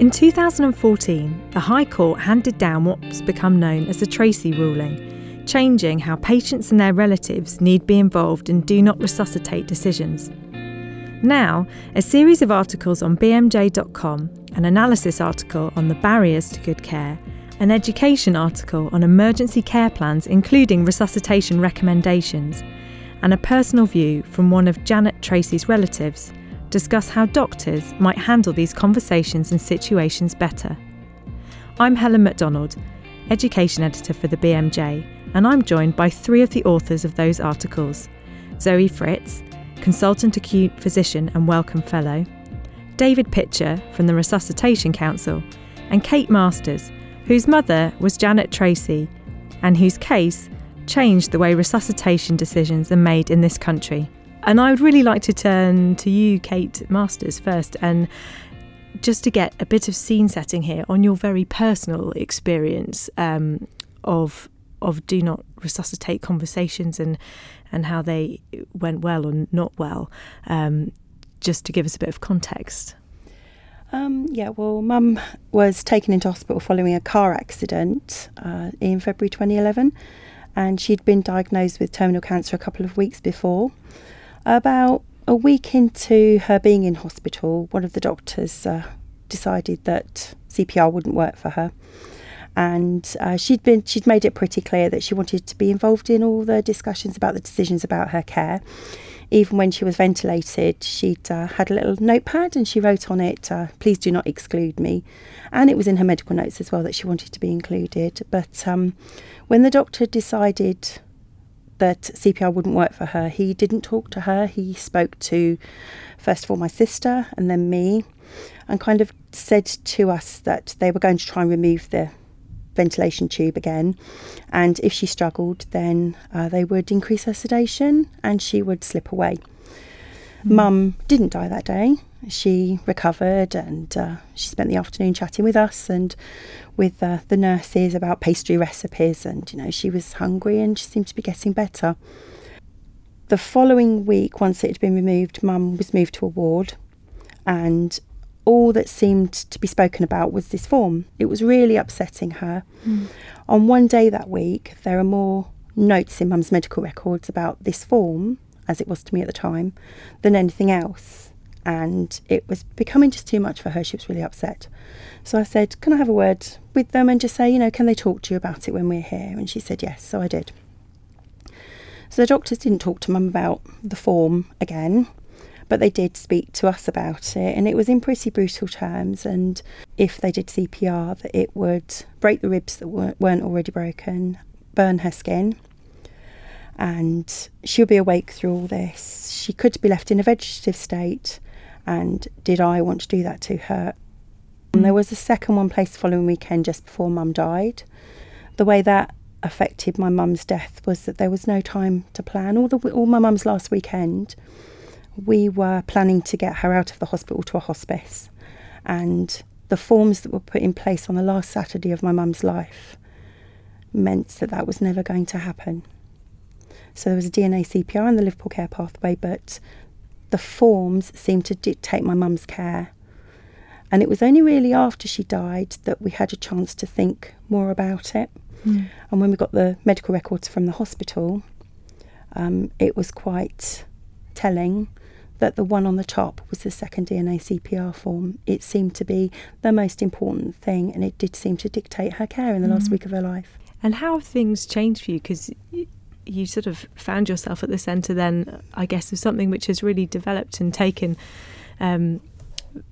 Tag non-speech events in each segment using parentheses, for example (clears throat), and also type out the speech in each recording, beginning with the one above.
In 2014, the High Court handed down what's become known as the Tracey ruling, changing how patients and their relatives need be involved in do not resuscitate decisions. Now, a series of articles on BMJ.com, an analysis article on the barriers to good care, an education article on emergency care plans, including resuscitation recommendations, and a personal view from one of Janet Tracey's relatives discuss how doctors might handle these conversations and situations better. I'm Helen Macdonald, Education Editor for the BMJ, and I'm joined by three of the authors of those articles Zoe Fritz, Consultant Acute Physician and Wellcome Fellow, David Pitcher from the Resuscitation Council, and Kate Masters, whose mother was Janet Tracey, and whose case changed the way resuscitation decisions are made in this country. And I would really like to turn to you, Kate Masters, first, and just to get a bit of scene setting here on your very personal experience um, of of do not resuscitate conversations and and how they went well or not well, um, just to give us a bit of context. Um, yeah, well, Mum was taken into hospital following a car accident uh, in February 2011, and she'd been diagnosed with terminal cancer a couple of weeks before. About a week into her being in hospital, one of the doctors uh, decided that CPR wouldn't work for her. And uh, she'd been she'd made it pretty clear that she wanted to be involved in all the discussions about the decisions about her care. Even when she was ventilated, she'd uh, had a little notepad and she wrote on it, uh, "Please do not exclude me," and it was in her medical notes as well that she wanted to be included. But um, when the doctor decided that CPR wouldn't work for her. He didn't talk to her. He spoke to, first of all, my sister and then me, and kind of said to us that they were going to try and remove the ventilation tube again. And if she struggled, then uh, they would increase her sedation and she would slip away. Mm. Mum didn't die that day. She recovered and uh, she spent the afternoon chatting with us and with uh, the nurses about pastry recipes. And, you know, she was hungry and she seemed to be getting better. The following week, once it had been removed, Mum was moved to a ward and all that seemed to be spoken about was this form. It was really upsetting her. Mm. On one day that week, there are more notes in Mum's medical records about this form, as it was to me at the time, than anything else and it was becoming just too much for her. She was really upset. So I said, Can I have a word with them and just say, you know, can they talk to you about it when we're here? And she said, Yes. So I did. So the doctors didn't talk to mum about the form again, but they did speak to us about it, and it was in pretty brutal terms. And if they did CPR, that it would break the ribs that weren't already broken, burn her skin, and she would be awake through all this. She could be left in a vegetative state and did I want to do that to her? And there was a second one placed the following weekend just before mum died. The way that affected my mum's death was that there was no time to plan. All the all my mum's last weekend, we were planning to get her out of the hospital to a hospice, and the forms that were put in place on the last Saturday of my mum's life meant that that was never going to happen. So there was a DNA CPR in the Liverpool Care Pathway, but the forms seemed to dictate my mum's care. And it was only really after she died that we had a chance to think more about it. Mm. And when we got the medical records from the hospital, um, it was quite telling that the one on the top was the second DNA CPR form. It seemed to be the most important thing, and it did seem to dictate her care in the mm. last week of her life. And how have things changed for you? Because you sort of found yourself at the centre then, I guess, of something which has really developed and taken um,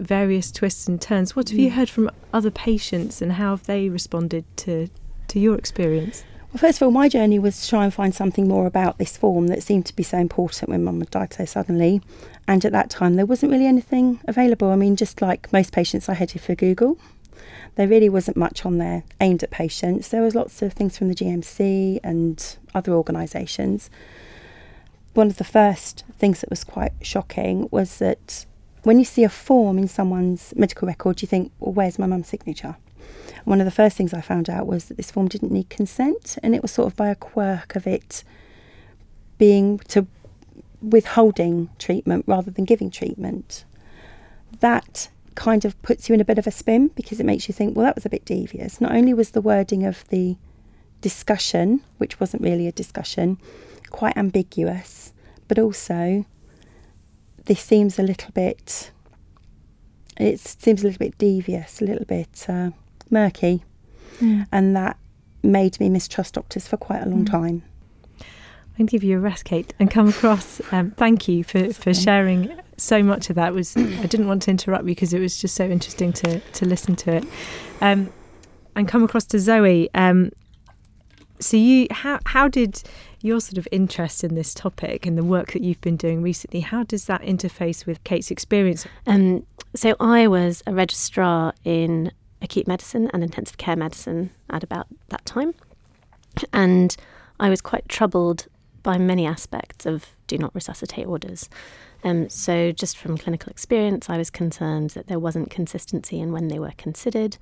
various twists and turns. What have you mm. heard from other patients and how have they responded to, to your experience? Well, first of all, my journey was to try and find something more about this form that seemed to be so important when Mum had died so suddenly. And at that time, there wasn't really anything available. I mean, just like most patients, I headed for Google there really wasn't much on there aimed at patients. There was lots of things from the GMC and other organisations. One of the first things that was quite shocking was that when you see a form in someone's medical record, you think, well, where's my mum's signature? One of the first things I found out was that this form didn't need consent, and it was sort of by a quirk of it being to withholding treatment rather than giving treatment. That kind of puts you in a bit of a spin because it makes you think, well, that was a bit devious. Not only was the wording of the discussion, which wasn't really a discussion, quite ambiguous, but also this seems a little bit, it seems a little bit devious, a little bit uh, murky. Mm. And that made me mistrust doctors for quite a long mm. time. I'm going to give you a rest, Kate, and come across. Um, thank you for, for sharing so much of that. It was I didn't want to interrupt you because it was just so interesting to to listen to it, um, and come across to Zoe. Um, so you how how did your sort of interest in this topic and the work that you've been doing recently how does that interface with Kate's experience? Um, so I was a registrar in acute medicine and intensive care medicine at about that time, and I was quite troubled by many aspects of do not resuscitate orders. Um, so, just from clinical experience, I was concerned that there wasn't consistency in when they were considered,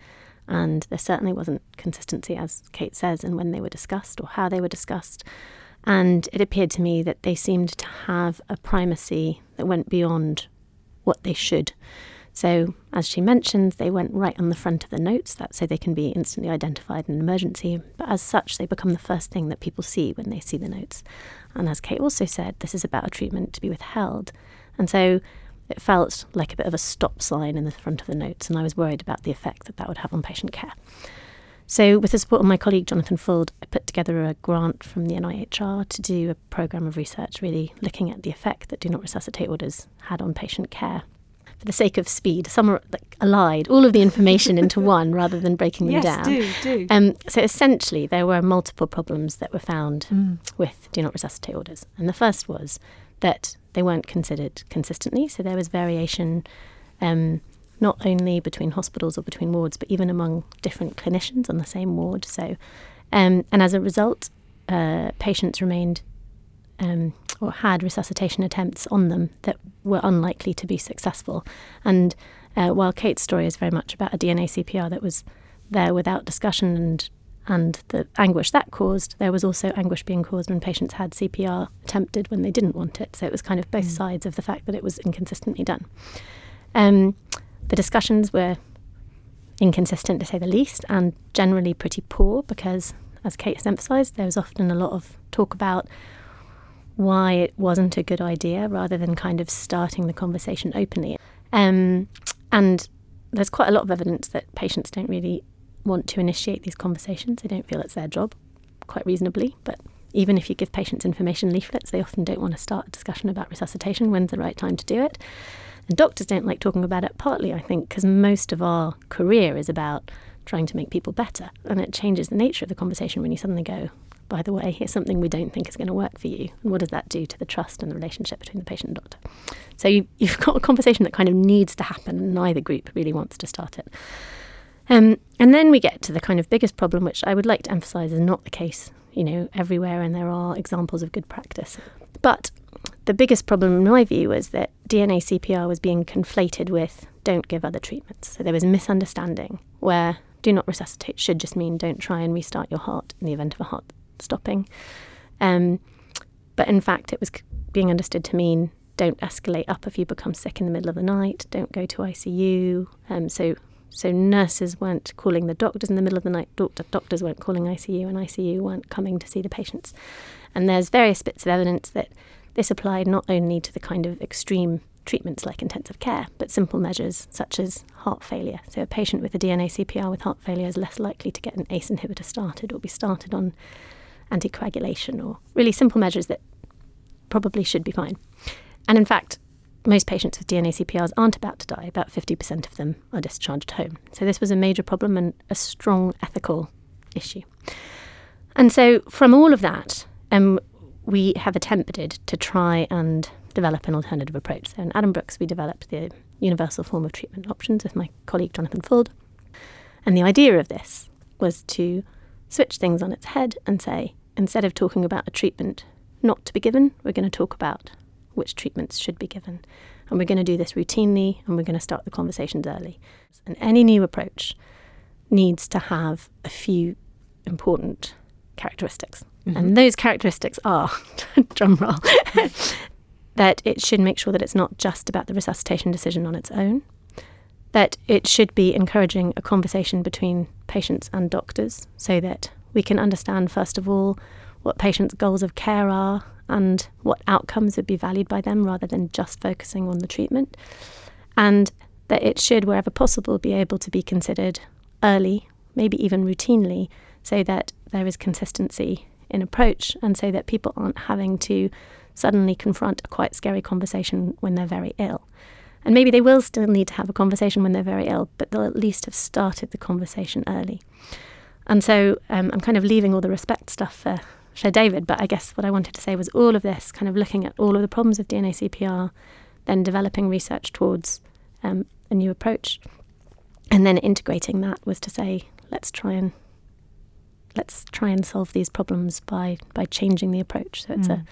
and there certainly wasn't consistency, as Kate says, in when they were discussed or how they were discussed. And it appeared to me that they seemed to have a primacy that went beyond what they should. So, as she mentioned, they went right on the front of the notes, so they can be instantly identified in an emergency. But as such, they become the first thing that people see when they see the notes. And as Kate also said, this is about a treatment to be withheld. And so it felt like a bit of a stop sign in the front of the notes, and I was worried about the effect that that would have on patient care. So, with the support of my colleague Jonathan Fuld, I put together a grant from the NIHR to do a programme of research really looking at the effect that do not resuscitate orders had on patient care for the sake of speed, some are like allied all of the information (laughs) into one rather than breaking them yes, down. Do, do. Um, so essentially, there were multiple problems that were found mm. with do not resuscitate orders, and the first was that they weren't considered consistently. So there was variation. Um, not only between hospitals or between wards, but even among different clinicians on the same ward. So, um, and as a result, uh, patients remained um, or had resuscitation attempts on them that were unlikely to be successful. And uh, while Kate's story is very much about a DNA CPR that was there without discussion and and the anguish that caused, there was also anguish being caused when patients had CPR attempted when they didn't want it. So it was kind of both mm. sides of the fact that it was inconsistently done. Um, the discussions were inconsistent to say the least, and generally pretty poor because, as Kate has emphasised, there was often a lot of talk about why it wasn't a good idea rather than kind of starting the conversation openly. Um, and there's quite a lot of evidence that patients don't really want to initiate these conversations. They don't feel it's their job, quite reasonably. But even if you give patients information leaflets, they often don't want to start a discussion about resuscitation. When's the right time to do it? And doctors don't like talking about it, partly, I think, because most of our career is about trying to make people better. And it changes the nature of the conversation when you suddenly go, by the way, here's something we don't think is going to work for you. And what does that do to the trust and the relationship between the patient and doctor? So you, have got a conversation that kind of needs to happen, and neither group really wants to start it. Um, and then we get to the kind of biggest problem, which I would like to emphasise is not the case, you know, everywhere, and there are examples of good practice. But the biggest problem, in my view, was that DNA CPR was being conflated with don't give other treatments. So there was misunderstanding where do not resuscitate should just mean don't try and restart your heart in the event of a heart stopping. Um, but in fact, it was being understood to mean don't escalate up if you become sick in the middle of the night, don't go to ICU. Um, so, so nurses weren't calling the doctors in the middle of the night, doctor, doctors weren't calling ICU, and ICU weren't coming to see the patients. And there's various bits of evidence that this applied not only to the kind of extreme treatments like intensive care, but simple measures such as heart failure. So, a patient with a DNA CPR with heart failure is less likely to get an ACE inhibitor started or be started on anticoagulation or really simple measures that probably should be fine. And in fact, most patients with DNA CPRs aren't about to die. About 50% of them are discharged home. So this was a major problem and a strong ethical issue. And so from all of that, um, we have attempted to try and develop an alternative approach. So in Addenbrooke's, we developed the universal form of treatment options with my colleague Jonathan Fuld. And the idea of this was to switch things on its head and say, instead of talking about a treatment not to be given, we're going to talk about which treatments should be given. And we're going to do this routinely and we're going to start the conversations early. And any new approach needs to have a few important characteristics. Mm-hmm. And those characteristics are, (laughs) drumroll, (laughs) that it should make sure that it's not just about the resuscitation decision on its own, that it should be encouraging a conversation between patients and doctors so that we can understand, first of all, what patients' goals of care are and what outcomes would be valued by them rather than just focusing on the treatment. And that it should, wherever possible, be able to be considered early, maybe even routinely, so that there is consistency in approach and so that people aren't having to suddenly confront a quite scary conversation when they're very ill. And maybe they will still need to have a conversation when they're very ill, but they'll at least have started the conversation early. And so um, I'm kind of leaving all the respect stuff for, for David, but I guess what I wanted to say was all of this, kind of looking at all of the problems of DNA CPR, then developing research towards um, a new approach, and then integrating that was to say, let's try and let's try and solve these problems by by changing the approach. So it's mm. a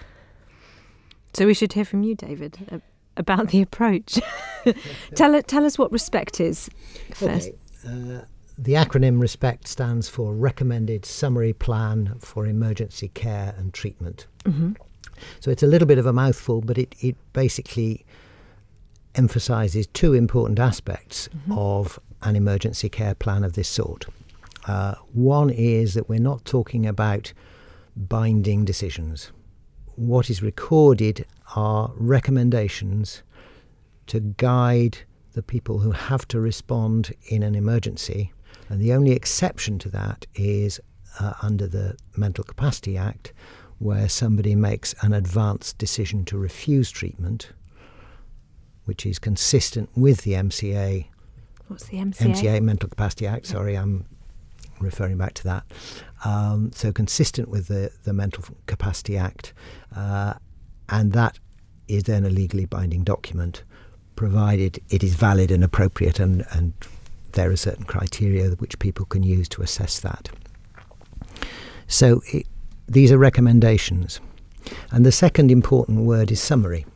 so we should hear from you, David, about the approach. (laughs) tell tell us what respect is first. Okay. Uh, the acronym RESPECT stands for Recommended Summary Plan for Emergency Care and Treatment. Mm-hmm. So it's a little bit of a mouthful, but it, it basically emphasises two important aspects mm-hmm. of an emergency care plan of this sort. Uh, one is that we're not talking about binding decisions. What is recorded are recommendations to guide the people who have to respond in an emergency. And the only exception to that is uh, under the Mental Capacity Act, where somebody makes an advanced decision to refuse treatment, which is consistent with the MCA. What's the MCA? MCA, Mental Capacity Act. Sorry, I'm referring back to that. Um, so consistent with the, the Mental Capacity Act, uh, and that is then a legally binding document, provided it is valid and appropriate, and, and there are certain criteria which people can use to assess that. So it, these are recommendations. And the second important word is summary,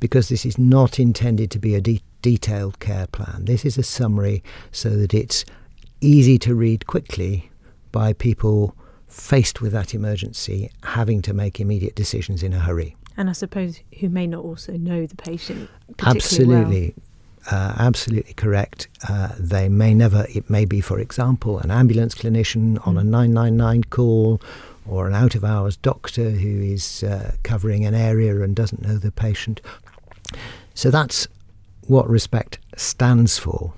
because this is not intended to be a de- detailed care plan. This is a summary so that it's easy to read quickly by people faced with that emergency having to make immediate decisions in a hurry. And I suppose who may not also know the patient absolutely. Well. Uh, absolutely correct. Uh, they may never, it may be, for example, an ambulance clinician mm. on a 999 mm. call or an out of hours doctor who is uh, covering an area and doesn't know the patient. So that's what respect stands for.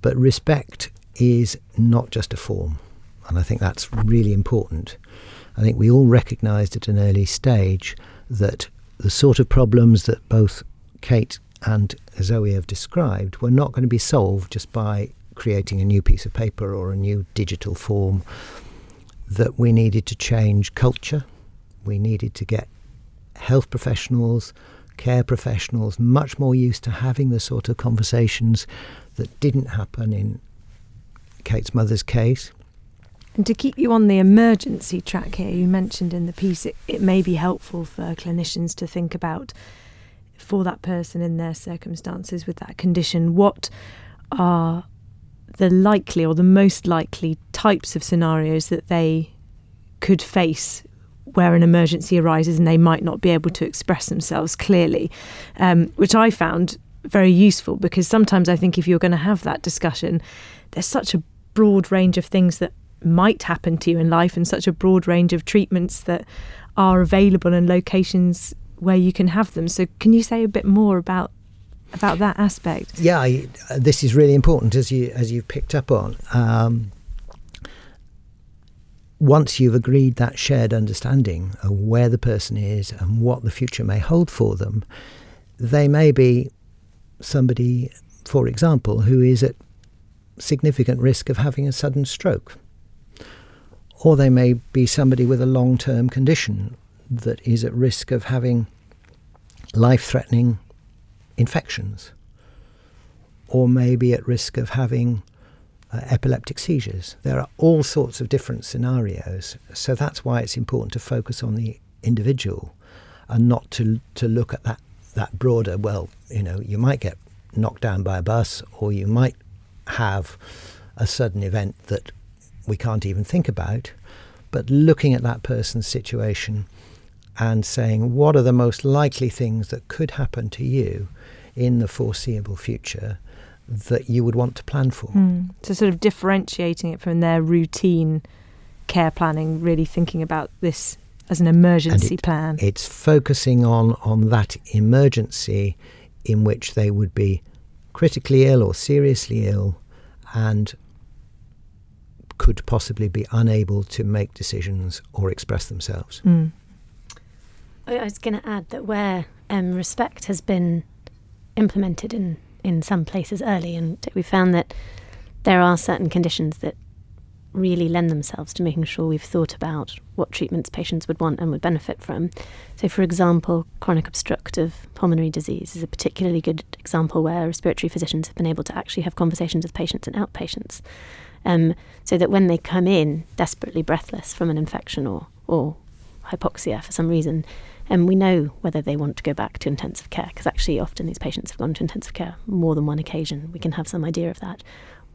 But respect is not just a form. And I think that's really important. I think we all recognised at an early stage that the sort of problems that both Kate and Zoe have described were not going to be solved just by creating a new piece of paper or a new digital form, that we needed to change culture, we needed to get health professionals, care professionals much more used to having the sort of conversations that didn't happen in Kate's mother's case. And to keep you on the emergency track here, you mentioned in the piece it, it may be helpful for clinicians to think about for that person in their circumstances with that condition what are the likely or the most likely types of scenarios that they could face where an emergency arises and they might not be able to express themselves clearly, um, which I found very useful because sometimes I think if you're going to have that discussion, there's such a broad range of things that might happen to you in life and such a broad range of treatments that are available and locations where you can have them. So can you say a bit more about about that aspect? Yeah, I, this is really important as you as you've picked up on. Um, once you've agreed that shared understanding of where the person is and what the future may hold for them, they may be somebody, for example, who is at significant risk of having a sudden stroke. Or they may be somebody with a long term condition that is at risk of having life threatening infections, or may be at risk of having uh, epileptic seizures. There are all sorts of different scenarios. So that's why it's important to focus on the individual and not to, to look at that, that broader, well, you know, you might get knocked down by a bus or you might have a sudden event that we can't even think about, but looking at that person's situation and saying, what are the most likely things that could happen to you in the foreseeable future? that you would want to plan for. Mm. So, sort of differentiating it from their routine care planning, really thinking about this as an emergency it, plan. It's focusing on, on that emergency in which they would be critically ill or seriously ill and could possibly be unable to make decisions or express themselves. Mm. I was going to add that where um, respect has been implemented in, in some places early, and we found that there are certain conditions that really lend themselves to making sure we've thought about what treatments patients would want and would benefit from. So, for example, chronic obstructive pulmonary disease is a particularly good example where respiratory physicians have been able to actually have conversations with patients and outpatients. Um, so that when they come in desperately breathless from an infection or, or hypoxia for some reason, and we know whether they want to go back to intensive care because actually often these patients have gone to intensive care more than one occasion. We can have some idea of that.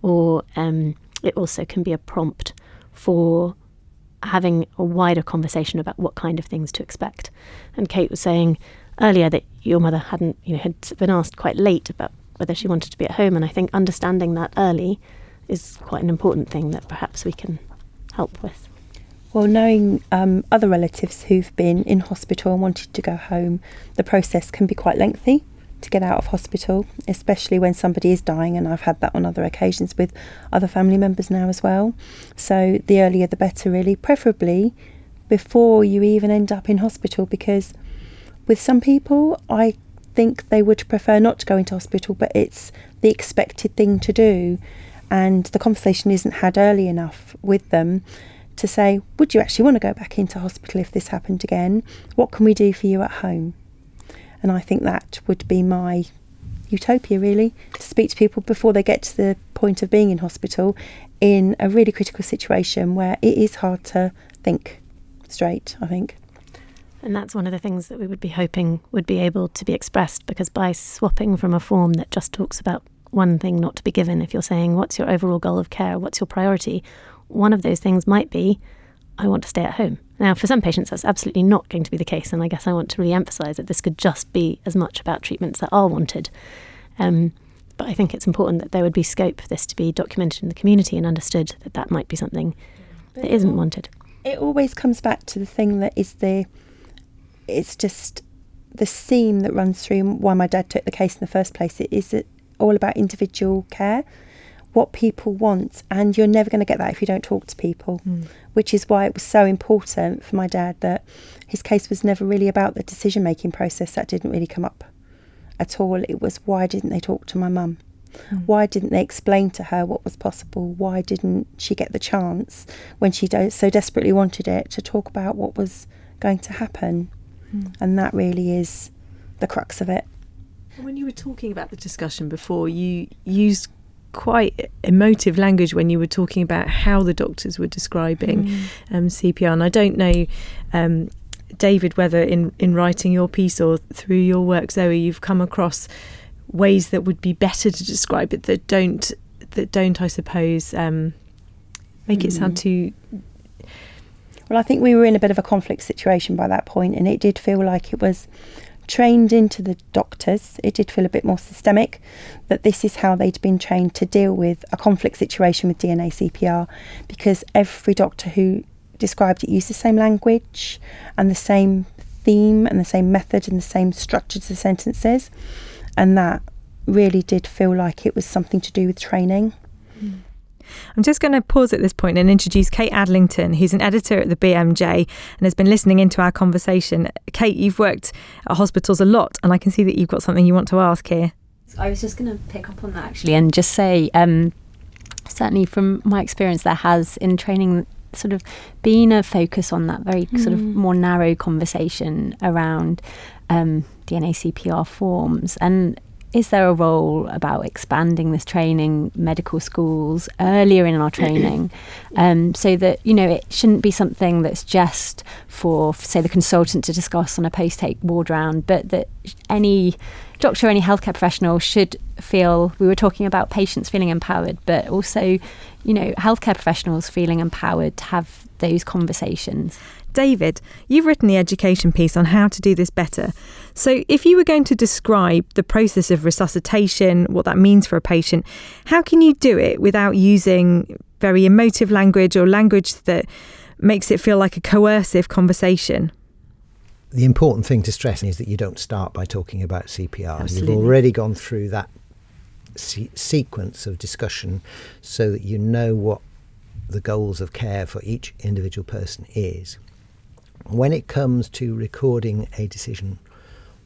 Or um, it also can be a prompt for having a wider conversation about what kind of things to expect. And Kate was saying earlier that your mother hadn't, you know, had been asked quite late about whether she wanted to be at home, and I think understanding that early is quite an important thing that perhaps we can help with. Well, knowing um, other relatives who've been in hospital and wanted to go home, the process can be quite lengthy to get out of hospital, especially when somebody is dying. And I've had that on other occasions with other family members now as well. So the earlier the better, really, preferably before you even end up in hospital, because with some people, I think they would prefer not to go into hospital, but it's the expected thing to do. And the conversation isn't had early enough with them to say, Would you actually want to go back into hospital if this happened again? What can we do for you at home? And I think that would be my utopia, really, to speak to people before they get to the point of being in hospital in a really critical situation where it is hard to think straight, I think. And that's one of the things that we would be hoping would be able to be expressed because by swapping from a form that just talks about one thing not to be given, if you're saying, What's your overall goal of care? What's your priority? one of those things might be, I want to stay at home. Now, for some patients, that's absolutely not going to be the case. And I guess I want to really emphasize that this could just be as much about treatments that are wanted. Um, but I think it's important that there would be scope for this to be documented in the community and understood that that might be something that isn't wanted. It always comes back to the thing that is the, it's just the seam that runs through why my dad took the case in the first place. It is all about individual care what people want, and you're never going to get that if you don't talk to people, mm. which is why it was so important for my dad that his case was never really about the decision making process. That didn't really come up at all. It was why didn't they talk to my mum? Mm. Why didn't they explain to her what was possible? Why didn't she get the chance when she do- so desperately wanted it to talk about what was going to happen? Mm. And that really is the crux of it. When you were talking about the discussion before, you used quite emotive language when you were talking about how the doctors were describing mm. um, CPR. And I don't know, um, David, whether in, in writing your piece or through your work, Zoe, you've come across ways that would be better to describe it that don't that don't, I suppose, um, make mm. it sound mm. too. Well, I think we were in a bit of a conflict situation by that point, and it did feel like it was trained into the doctors, it did feel a bit more systemic that this is how they'd been trained to deal with a conflict situation with DNA CPR because every doctor who described it used the same language and the same theme and the same method and the same structure to the sentences. And that really did feel like it was something to do with training. Mm. I'm just going to pause at this point and introduce Kate Adlington, who's an editor at the BMJ and has been listening into our conversation. Kate, you've worked at hospitals a lot, and I can see that you've got something you want to ask here. I was just going to pick up on that actually and just say, um, certainly from my experience, there has in training sort of been a focus on that very mm. sort of mm. more narrow conversation around um, DNA CPR forms. And is there a role about expanding this training, medical schools earlier in our (clears throat) training, um, so that you know it shouldn't be something that's just for, say, the consultant to discuss on a post-take ward round, but that any doctor, any healthcare professional should feel. We were talking about patients feeling empowered, but also you know, healthcare professionals feeling empowered to have those conversations. David, you've written the education piece on how to do this better. So, if you were going to describe the process of resuscitation, what that means for a patient, how can you do it without using very emotive language or language that makes it feel like a coercive conversation? The important thing to stress is that you don't start by talking about CPR. Absolutely. You've already gone through that se- sequence of discussion so that you know what the goals of care for each individual person is. When it comes to recording a decision,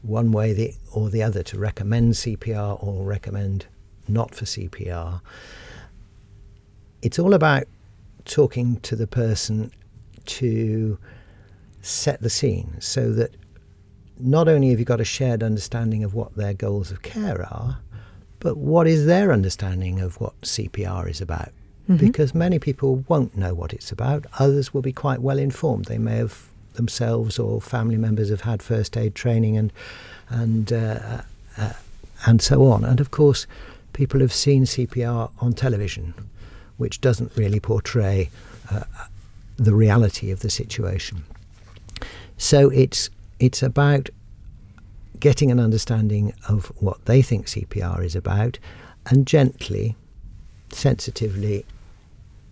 one way the, or the other, to recommend CPR or recommend not for CPR, it's all about talking to the person to set the scene so that not only have you got a shared understanding of what their goals of care are, but what is their understanding of what CPR is about? Mm-hmm. Because many people won't know what it's about. Others will be quite well informed. They may have themselves or family members have had first aid training and and uh, uh, and so on. And of course, people have seen CPR on television, which doesn't really portray uh, the reality of the situation. So it's it's about getting an understanding of what they think CPR is about and gently, sensitively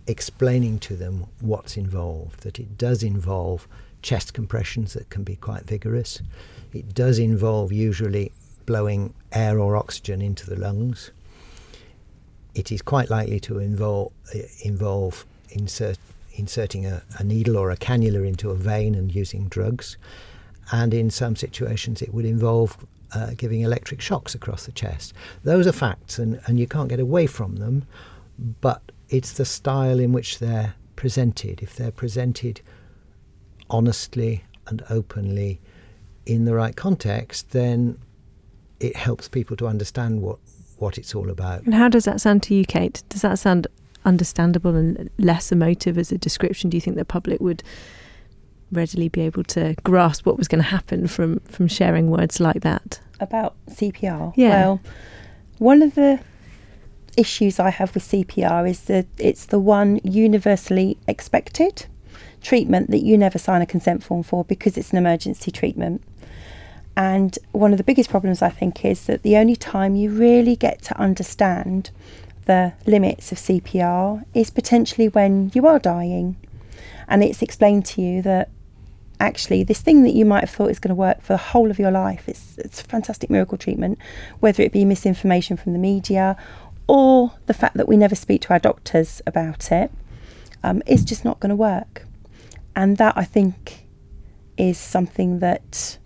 explaining to them what's involved, that it does involve chest compressions that can be quite vigorous. It does involve usually blowing air or oxygen into the lungs. It is quite likely to involve, involve insert, inserting a, a needle or a cannula into a vein and using drugs and in some situations it would involve uh, giving electric shocks across the chest. Those are facts, and, and you can't get away from them, but it's the style in which they're presented. If they're presented honestly and openly in the right context, then it helps people to understand what, what it's all about. And how does that sound to you, Kate? Does that sound understandable and less emotive as a description? Do you think the public would readily be able to grasp what was going to happen from from sharing words like that about CPR. Yeah. Well, one of the issues I have with CPR is that it's the one universally expected treatment that you never sign a consent form for because it's an emergency treatment. And one of the biggest problems I think is that the only time you really get to understand the limits of CPR is potentially when you are dying. And it's explained to you that actually this thing that you might have thought is going to work for the whole of your life it's, it's a fantastic miracle treatment whether it be misinformation from the media or the fact that we never speak to our doctors about it um, is just not going to work and that i think is something that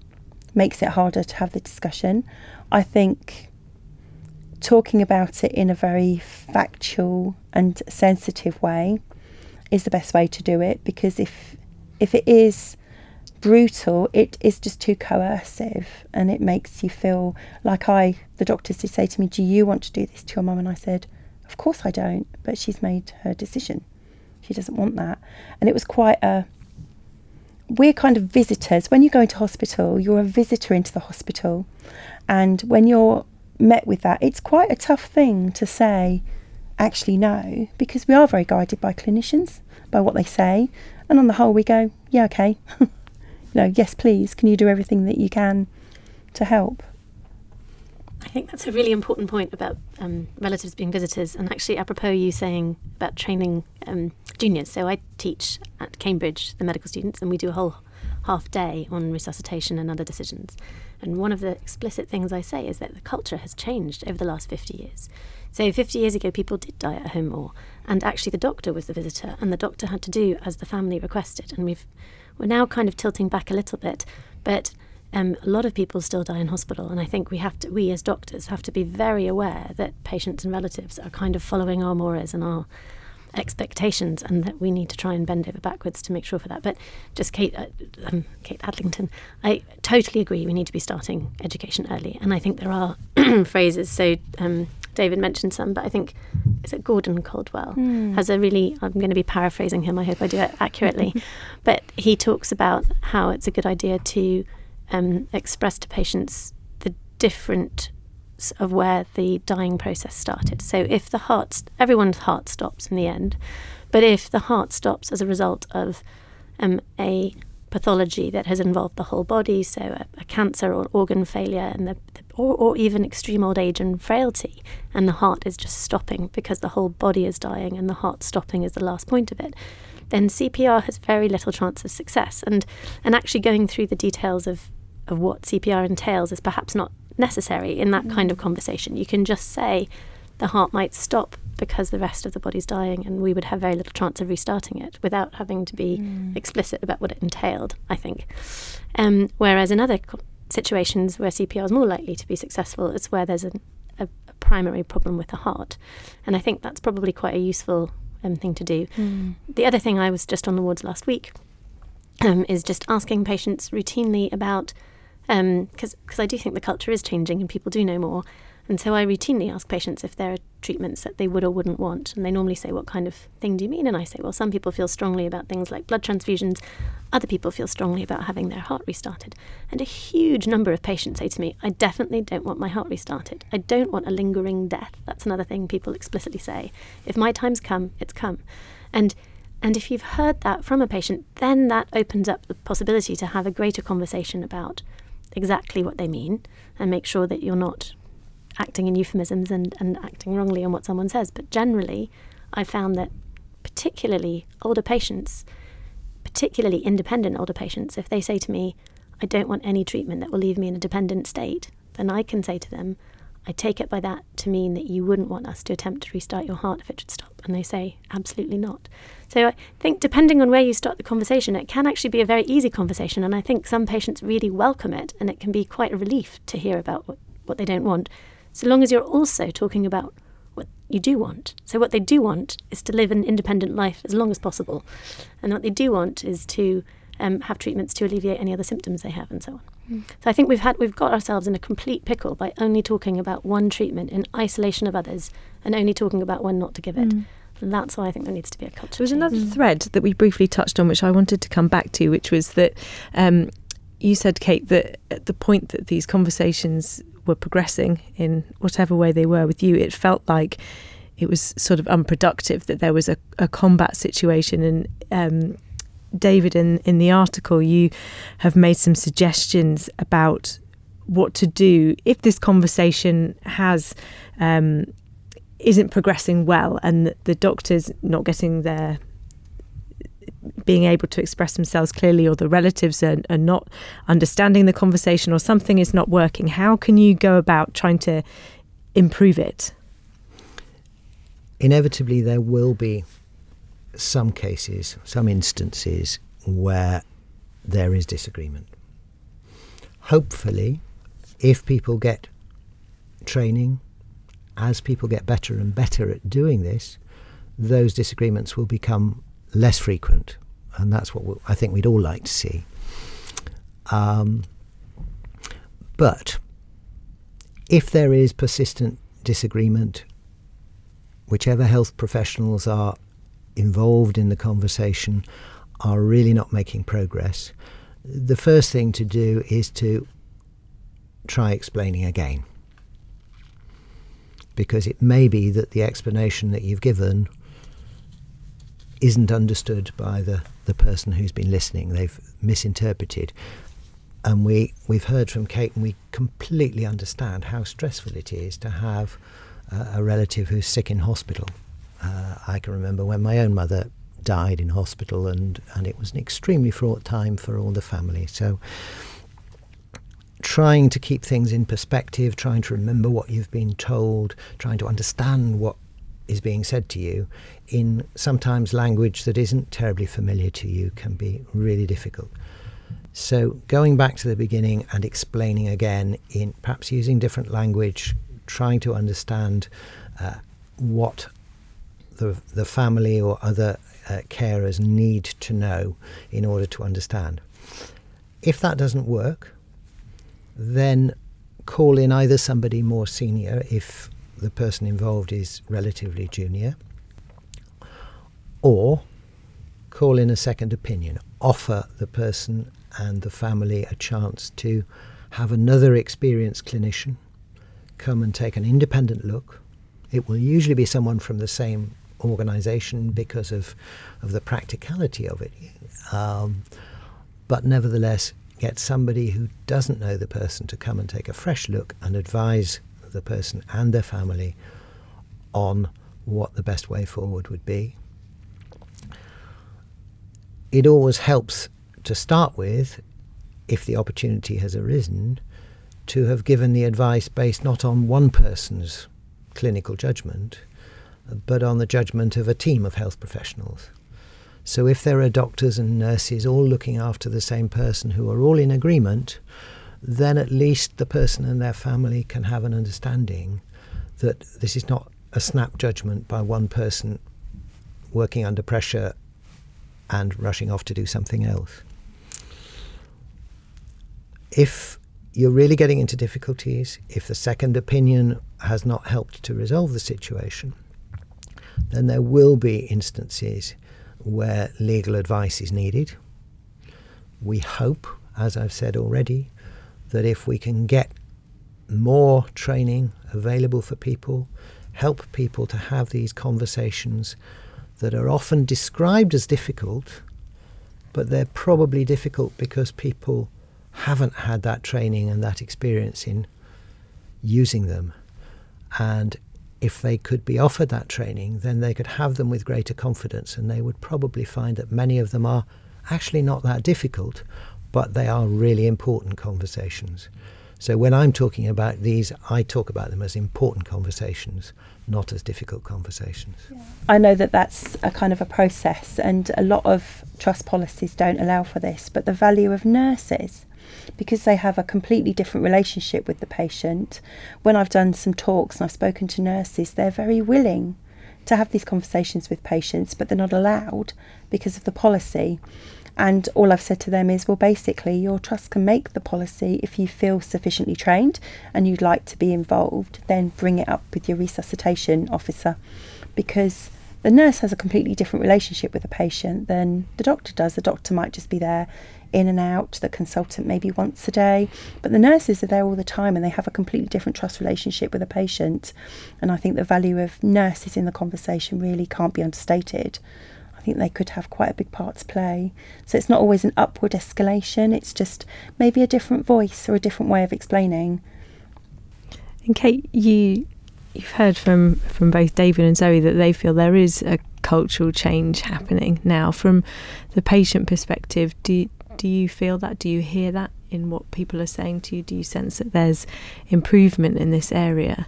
makes it harder to have the discussion i think talking about it in a very factual and sensitive way is the best way to do it because if if it is brutal, it is just too coercive and it makes you feel like I, the doctors did say to me, Do you want to do this to your mum? And I said, Of course I don't, but she's made her decision. She doesn't want that. And it was quite a, we're kind of visitors. When you go into hospital, you're a visitor into the hospital. And when you're met with that, it's quite a tough thing to say, actually, no, because we are very guided by clinicians, by what they say. And on the whole, we go, yeah, okay. (laughs) you know, yes, please, can you do everything that you can to help? I think that's a really important point about um, relatives being visitors, and actually, apropos you saying about training um, juniors. So I teach at Cambridge the medical students, and we do a whole half day on resuscitation and other decisions. And one of the explicit things I say is that the culture has changed over the last 50 years. So 50 years ago, people did die at home more, and actually the doctor was the visitor, and the doctor had to do as the family requested. And we've we're now kind of tilting back a little bit, but um, a lot of people still die in hospital, and I think we have to, we as doctors have to be very aware that patients and relatives are kind of following our mores and our expectations, and that we need to try and bend over backwards to make sure for that. But just Kate, uh, um, Kate Adlington, I totally agree. We need to be starting education early, and I think there are (clears throat) phrases. So um, David mentioned some, but I think is it Gordon Caldwell mm. has a really. I'm going to be paraphrasing him. I hope I do it accurately, (laughs) but he talks about how it's a good idea to um, express to patients the different of where the dying process started. So if the heart, everyone's heart stops in the end, but if the heart stops as a result of um, a pathology that has involved the whole body, so a, a cancer or organ failure, and the, the, or, or even extreme old age and frailty, and the heart is just stopping because the whole body is dying, and the heart stopping is the last point of it, then CPR has very little chance of success. And and actually going through the details of of what CPR entails is perhaps not necessary in that mm. kind of mm. conversation. You can just say the heart might stop because the rest of the body's dying, and we would have very little chance of restarting it without having to be mm. explicit about what it entailed, I think. Um, whereas in other co- situations where CPR is more likely to be successful, it's where there's a, a, a, primary problem with the heart. And I think that's probably quite a useful um, thing to do. Mm. The other thing I was just on the wards last week um, is just asking patients routinely about because um, I do think the culture is changing and people do know more. And so I routinely ask patients if there are treatments that they would or wouldn't want. And they normally say, What kind of thing do you mean? And I say, Well, some people feel strongly about things like blood transfusions, other people feel strongly about having their heart restarted. And a huge number of patients say to me, I definitely don't want my heart restarted. I don't want a lingering death. That's another thing people explicitly say. If my time's come, it's come. And and if you've heard that from a patient, then that opens up the possibility to have a greater conversation about exactly what they mean and make sure that you're not acting in euphemisms and, and acting wrongly on what someone says. But generally, I found that particularly older patients, particularly independent older patients, if they say to me, I don't want any treatment that will leave me in a dependent state, then I can say to them, I take it by that to mean that you wouldn't want us to attempt to restart your heart if it should stop. And they say, absolutely not. So I think depending on where you start the conversation, it can actually be a very easy conversation. And I think some patients really welcome it. And it can be quite a relief to hear about what, what they don't want, so long as you're also talking about what you do want. So what they do want is to live an independent life as long as possible. And what they do want is to um, have treatments to alleviate any other symptoms they have and so on. So I think we've had we've got ourselves in a complete pickle by only talking about one treatment in isolation of others and only talking about when not to give it. Mm. And that's why I think there needs to be a culture. There was change. another thread that we briefly touched on, which I wanted to come back to, which was that um, you said, Kate, that at the point that these conversations were progressing in whatever way they were with you, it felt like it was sort of unproductive, that there was a, a combat situation. And um, David, in, in the article, you have made some suggestions about what to do if this conversation has um, isn't progressing well and the doctors not getting their being able to express themselves clearly or the relatives are, are not understanding the conversation or something is not working how can you go about trying to improve it inevitably there will be some cases, some instances where there is disagreement. Hopefully, if people get training, as people get better and better at doing this, those disagreements will become less frequent. And that's what I think we'd all like to see. Um, but if there is persistent disagreement, whichever health professionals are involved in the conversation are really not making progress, the first thing to do is to try explaining again. Because it may be that the explanation that you've given isn't understood by the, the person who's been listening. They've misinterpreted. And we, we've heard from Kate, and we completely understand how stressful it is to have a relative who's sick in hospital uh, I can remember when my own mother died in hospital, and, and it was an extremely fraught time for all the family. So, trying to keep things in perspective, trying to remember what you've been told, trying to understand what is being said to you in sometimes language that isn't terribly familiar to you can be really difficult. So, going back to the beginning and explaining again in perhaps using different language, trying to understand uh, what the, the family or other uh, carers need to know in order to understand. If that doesn't work, then call in either somebody more senior if the person involved is relatively junior, or call in a second opinion. Offer the person and the family a chance to have another experienced clinician come and take an independent look. It will usually be someone from the same organisation because of, of the practicality of it. Um, but nevertheless, get somebody who doesn't know the person to come and take a fresh look and advise the person and their family on what the best way forward would be. It always helps to start with, if the opportunity has arisen, to have given the advice based not on one person's clinical judgment, but on the judgment of a team of health professionals. So if there are doctors and nurses all looking after the same person who are all in agreement, then at least the person and their family can have an understanding that this is not a snap judgment by one person working under pressure and rushing off to do something else. If you're really getting into difficulties, if the second opinion has not helped to resolve the situation, then there will be instances where legal advice is needed. We hope, as I've said already, that if we can get more training available for people, help people to have these conversations that are often described as difficult, but they're probably difficult because people haven't had that training and that experience in using them. And if they could be offered that training, then they could have them with greater confidence, and they would probably find that many of them are actually not that difficult, but they are really important conversations. So when I'm talking about these, I talk about them as important conversations, not as difficult conversations. Yeah. I know that that's a kind of a process, and a lot of trust policies don't allow for this, but the value of nurses because they have a completely different relationship with the patient. When I've done some talks and I've spoken to nurses, they're very willing to have these conversations with patients, but they're not allowed because of the policy. And all I've said to them is, well, basically, your trust can make the policy if you feel sufficiently trained and you'd like to be involved, then bring it up with your resuscitation officer because the nurse has a completely different relationship with the patient than the doctor does. The doctor might just be there in and out, the consultant maybe once a day, but the nurses are there all the time and they have a completely different trust relationship with a patient. And I think the value of nurses in the conversation really can't be understated. I think they could have quite a big part to play. So it's not always an upward escalation, it's just maybe a different voice or a different way of explaining. And Kate, you you've heard from from both David and Zoe that they feel there is a cultural change happening now from the patient perspective. Do do you feel that? Do you hear that in what people are saying to you? Do you sense that there's improvement in this area?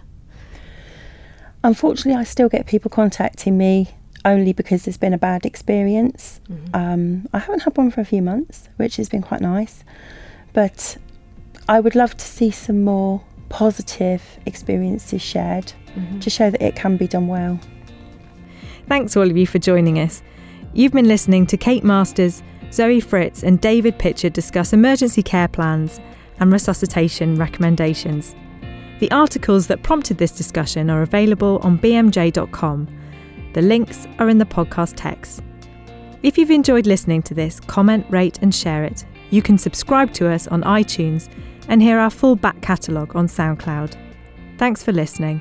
Unfortunately, I still get people contacting me only because there's been a bad experience. Mm-hmm. Um, I haven't had one for a few months, which has been quite nice. But I would love to see some more positive experiences shared mm-hmm. to show that it can be done well. Thanks, all of you, for joining us. You've been listening to Kate Masters, Zoe Fritz, and David Pitcher discuss emergency care plans and resuscitation recommendations. The articles that prompted this discussion are available on bmj.com. The links are in the podcast text. If you've enjoyed listening to this, comment, rate, and share it. You can subscribe to us on iTunes and hear our full back catalogue on SoundCloud. Thanks for listening.